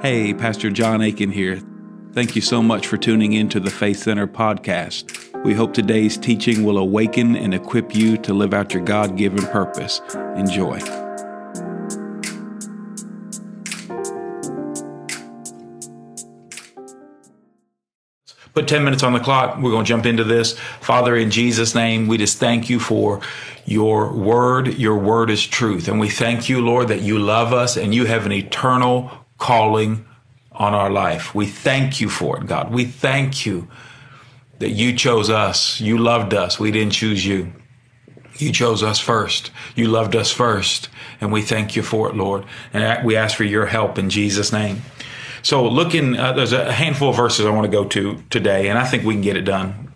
Hey, Pastor John Aitken here. Thank you so much for tuning in to the Faith Center podcast. We hope today's teaching will awaken and equip you to live out your God given purpose. Enjoy. Put 10 minutes on the clock. We're going to jump into this. Father, in Jesus' name, we just thank you for your word. Your word is truth. And we thank you, Lord, that you love us and you have an eternal calling on our life. We thank you for it, God. We thank you that you chose us. You loved us. We didn't choose you. You chose us first. You loved us first. And we thank you for it, Lord. And we ask for your help in Jesus' name. So, looking, uh, there's a handful of verses I want to go to today, and I think we can get it done.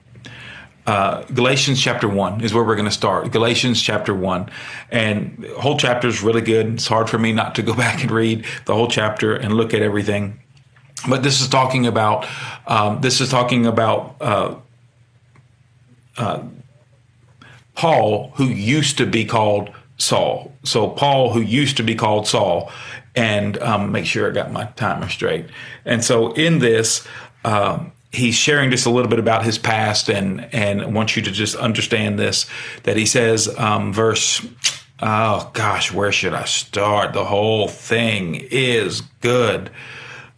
Uh, Galatians chapter 1 is where we're going to start. Galatians chapter 1. And the whole chapter is really good. It's hard for me not to go back and read the whole chapter and look at everything. But this is talking about, um, this is talking about uh, uh Paul, who used to be called Saul. So Paul, who used to be called Saul, and um, make sure I got my timer straight. And so in this, um, he's sharing just a little bit about his past, and and wants you to just understand this that he says, um, verse. Oh gosh, where should I start? The whole thing is good.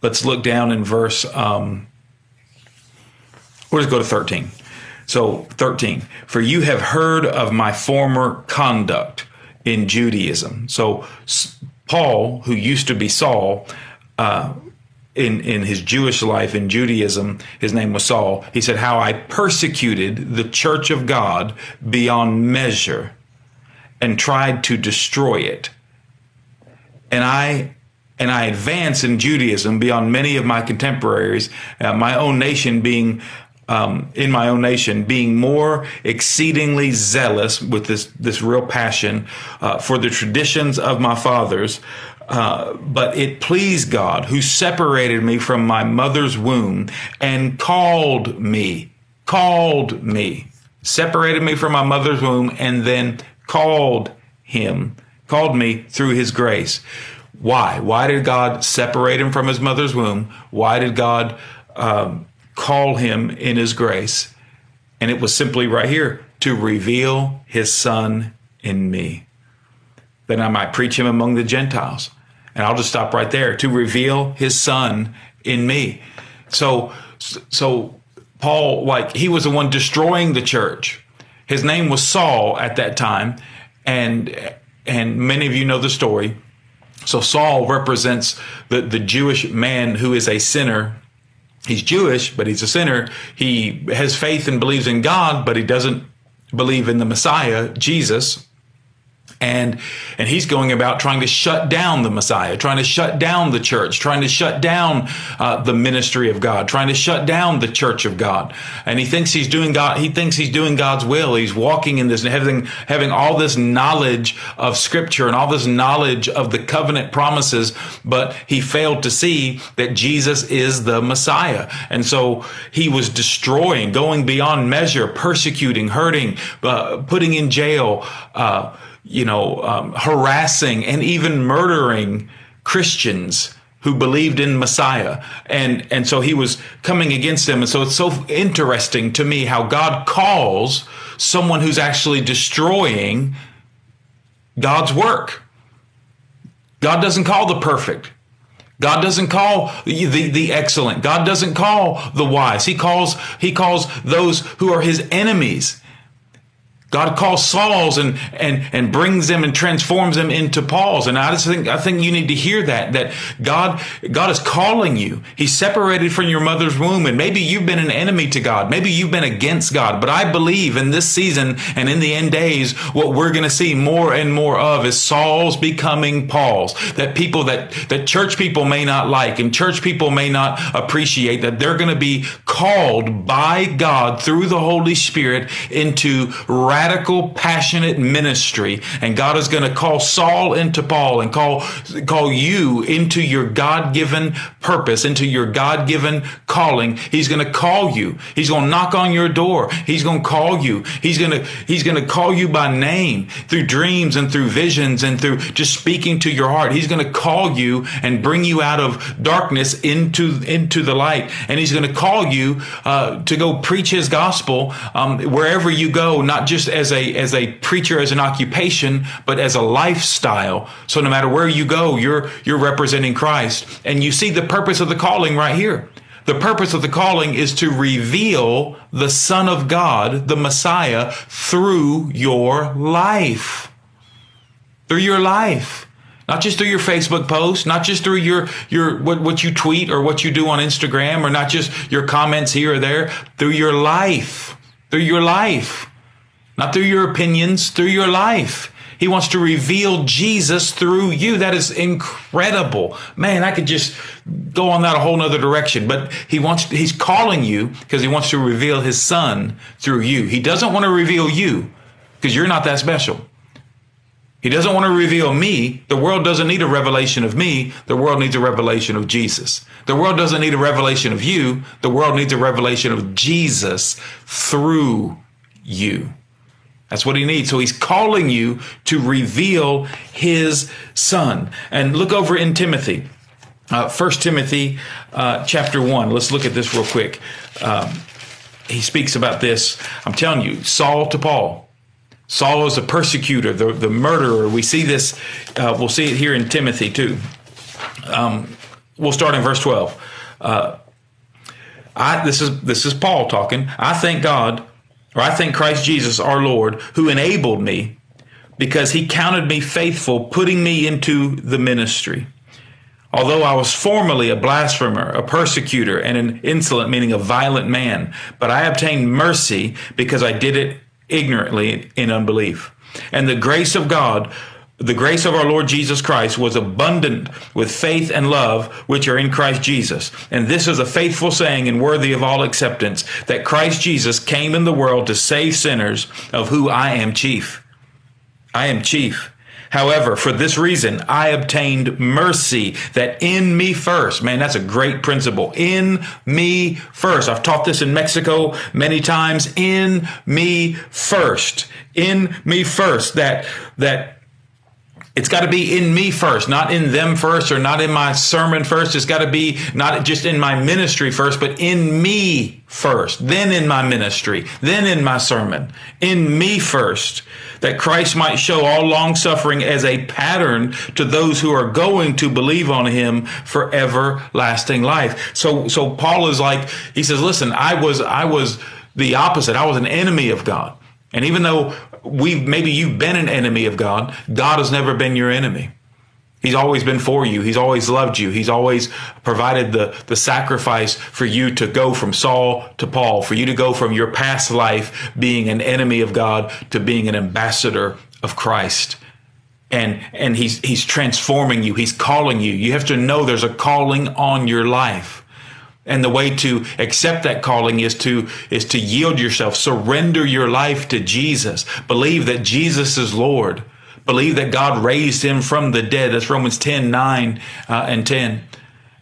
Let's look down in verse. Um, we'll just go to thirteen. So 13, for you have heard of my former conduct in Judaism. So Paul, who used to be Saul, uh, in in his Jewish life in Judaism, his name was Saul. He said, "How I persecuted the church of God beyond measure, and tried to destroy it, and I." And I advance in Judaism beyond many of my contemporaries, uh, my own nation being um, in my own nation, being more exceedingly zealous with this this real passion uh, for the traditions of my fathers. Uh, but it pleased God, who separated me from my mother's womb and called me, called me, separated me from my mother's womb, and then called him, called me through His grace. Why? Why did God separate him from his mother's womb? Why did God um, call him in his grace. And it was simply right here to reveal his son in me, that I might preach him among the Gentiles. And I'll just stop right there to reveal his son in me. So, so Paul, like he was the one destroying the church. His name was Saul at that time. And, and many of you know the story. So Saul represents the, the Jewish man who is a sinner he's Jewish, but he's a sinner. He has faith and believes in God, but he doesn't believe in the Messiah, Jesus and and he's going about trying to shut down the Messiah, trying to shut down the church, trying to shut down uh, the ministry of God, trying to shut down the church of God. And he thinks he's doing God. He thinks he's doing God's will. He's walking in this and having having all this knowledge of Scripture and all this knowledge of the covenant promises, but he failed to see that Jesus is the Messiah. And so he was destroying, going beyond measure, persecuting, hurting, uh, putting in jail. Uh, you know, um, harassing and even murdering Christians who believed in Messiah. And, and so he was coming against them. And so it's so interesting to me how God calls someone who's actually destroying God's work. God doesn't call the perfect. God doesn't call the, the, the, excellent. God doesn't call the wise. He calls, he calls those who are his enemies. God calls Saul's and and and brings them and transforms them into Paul's. And I just think I think you need to hear that that God God is calling you. He's separated from your mother's womb, and maybe you've been an enemy to God. Maybe you've been against God. But I believe in this season and in the end days, what we're going to see more and more of is Saul's becoming Paul's. That people that that church people may not like and church people may not appreciate. That they're going to be called by God through the Holy Spirit into radical radical, passionate ministry. And God is going to call Saul into Paul and call, call you into your God given purpose, into your God given calling. He's going to call you. He's going to knock on your door. He's going to call you. He's going to, he's going to call you by name through dreams and through visions and through just speaking to your heart. He's going to call you and bring you out of darkness into, into the light. And he's going to call you, uh, to go preach his gospel, um, wherever you go, not just as a, as a preacher, as an occupation, but as a lifestyle. So no matter where you go, you're, you're representing Christ. And you see the purpose of the calling right here. The purpose of the calling is to reveal the Son of God, the Messiah, through your life. Through your life. Not just through your Facebook post, not just through your, your, what, what you tweet or what you do on Instagram, or not just your comments here or there, through your life. Through your life. Not through your opinions, through your life. He wants to reveal Jesus through you. That is incredible. Man, I could just go on that a whole nother direction, but he wants, he's calling you because he wants to reveal his son through you. He doesn't want to reveal you because you're not that special. He doesn't want to reveal me. The world doesn't need a revelation of me. The world needs a revelation of Jesus. The world doesn't need a revelation of you. The world needs a revelation of Jesus through you. That's what he needs. So he's calling you to reveal his son. And look over in Timothy, uh, 1 Timothy uh, chapter 1. Let's look at this real quick. Um, he speaks about this. I'm telling you, Saul to Paul. Saul is a persecutor, the, the murderer. We see this, uh, we'll see it here in Timothy too. Um, we'll start in verse 12. Uh, I, this is this is Paul talking. I thank God or I thank Christ Jesus our Lord, who enabled me because he counted me faithful, putting me into the ministry. Although I was formerly a blasphemer, a persecutor, and an insolent, meaning a violent man, but I obtained mercy because I did it ignorantly in unbelief. And the grace of God the grace of our Lord Jesus Christ was abundant with faith and love which are in Christ Jesus. And this is a faithful saying and worthy of all acceptance that Christ Jesus came in the world to save sinners, of who I am chief. I am chief. However, for this reason, I obtained mercy that in me first, man, that's a great principle. In me first. I've taught this in Mexico many times. In me first. In me first. That, that it's got to be in me first, not in them first or not in my sermon first. It's got to be not just in my ministry first, but in me first, then in my ministry, then in my sermon, in me first, that Christ might show all long suffering as a pattern to those who are going to believe on him for everlasting life. So, so Paul is like, he says, listen, I was, I was the opposite. I was an enemy of God. And even though we maybe you've been an enemy of God, God has never been your enemy. He's always been for you. He's always loved you. He's always provided the, the sacrifice for you to go from Saul to Paul, for you to go from your past life being an enemy of God to being an ambassador of Christ. And, and he's, he's transforming you. He's calling you. You have to know there's a calling on your life. And the way to accept that calling is to, is to yield yourself, surrender your life to Jesus. Believe that Jesus is Lord. Believe that God raised him from the dead. That's Romans 10, 9 uh, and 10.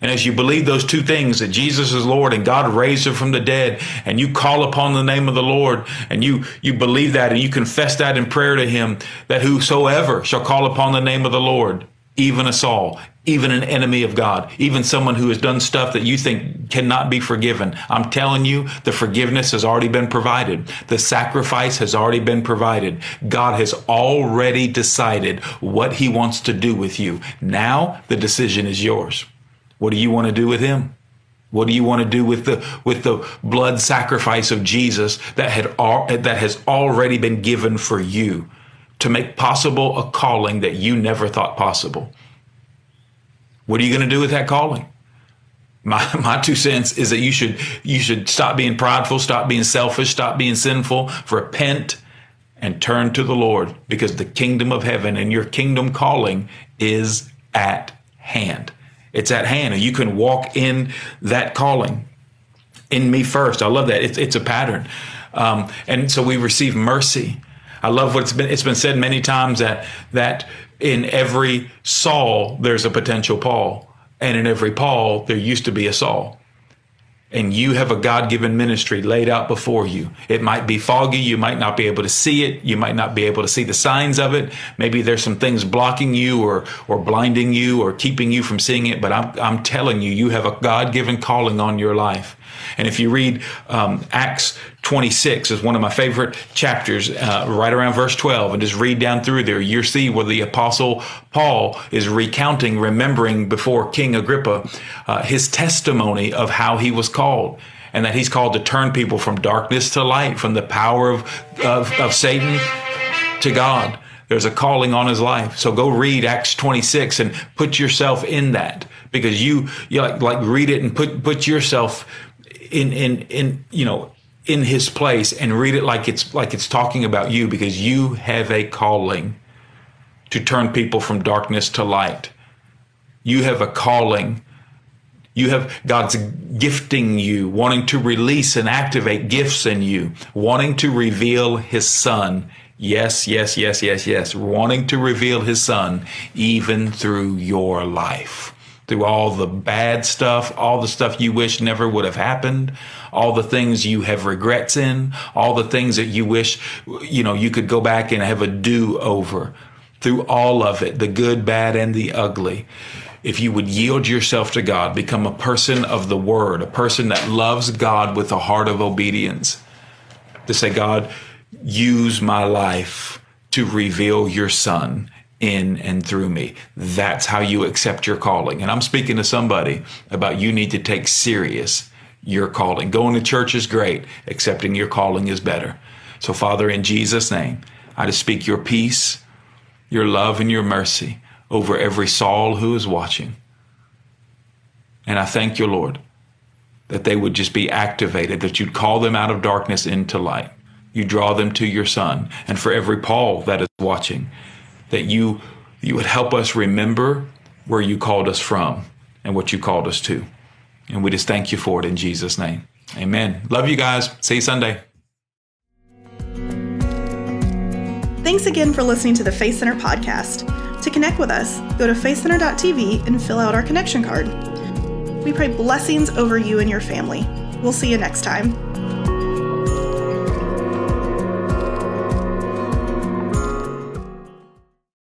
And as you believe those two things, that Jesus is Lord and God raised him from the dead, and you call upon the name of the Lord, and you, you believe that and you confess that in prayer to him, that whosoever shall call upon the name of the Lord, even a Saul, even an enemy of God, even someone who has done stuff that you think cannot be forgiven. I'm telling you, the forgiveness has already been provided. The sacrifice has already been provided. God has already decided what he wants to do with you. Now the decision is yours. What do you want to do with him? What do you want to do with the with the blood sacrifice of Jesus that had that has already been given for you to make possible a calling that you never thought possible? What are you going to do with that calling? My, my two cents is that you should you should stop being prideful, stop being selfish, stop being sinful, repent and turn to the Lord because the kingdom of heaven and your kingdom calling is at hand. It's at hand and you can walk in that calling. In me first. I love that. It's, it's a pattern. Um, and so we receive mercy. I love what's been it's been said many times that that in every Saul there's a potential Paul, and in every Paul there used to be a Saul and you have a God given ministry laid out before you. It might be foggy. You might not be able to see it. You might not be able to see the signs of it. Maybe there's some things blocking you or, or blinding you or keeping you from seeing it. But I'm, I'm telling you, you have a God given calling on your life. And if you read um, Acts 26 is one of my favorite chapters, uh, right around verse 12, and just read down through there, you see where the apostle Paul is recounting, remembering before King Agrippa, uh, his testimony of how he was called and that he's called to turn people from darkness to light, from the power of, of, of Satan to God. There's a calling on his life. So go read Acts 26 and put yourself in that because you, you like, like read it and put, put yourself in in in you know in his place and read it like it's like it's talking about you because you have a calling to turn people from darkness to light. You have a calling. You have God's gifting you, wanting to release and activate gifts in you, wanting to reveal his son. Yes, yes, yes, yes, yes. Wanting to reveal his son even through your life through all the bad stuff, all the stuff you wish never would have happened, all the things you have regrets in, all the things that you wish, you know, you could go back and have a do over. Through all of it, the good, bad, and the ugly. If you would yield yourself to God, become a person of the word, a person that loves God with a heart of obedience, to say, God, use my life to reveal your son in and through me. That's how you accept your calling. And I'm speaking to somebody about you need to take serious your calling. Going to church is great, accepting your calling is better. So, Father, in Jesus' name, I just speak your peace, your love, and your mercy over every Saul who is watching. And I thank you, Lord, that they would just be activated, that you'd call them out of darkness into light. You draw them to your Son. And for every Paul that is watching, that you you would help us remember where you called us from and what you called us to. And we just thank you for it in Jesus' name. Amen. Love you guys. See you Sunday. Thanks again for listening to the Faith Center podcast. To connect with us, go to faithcenter.tv and fill out our connection card. We pray blessings over you and your family. We'll see you next time.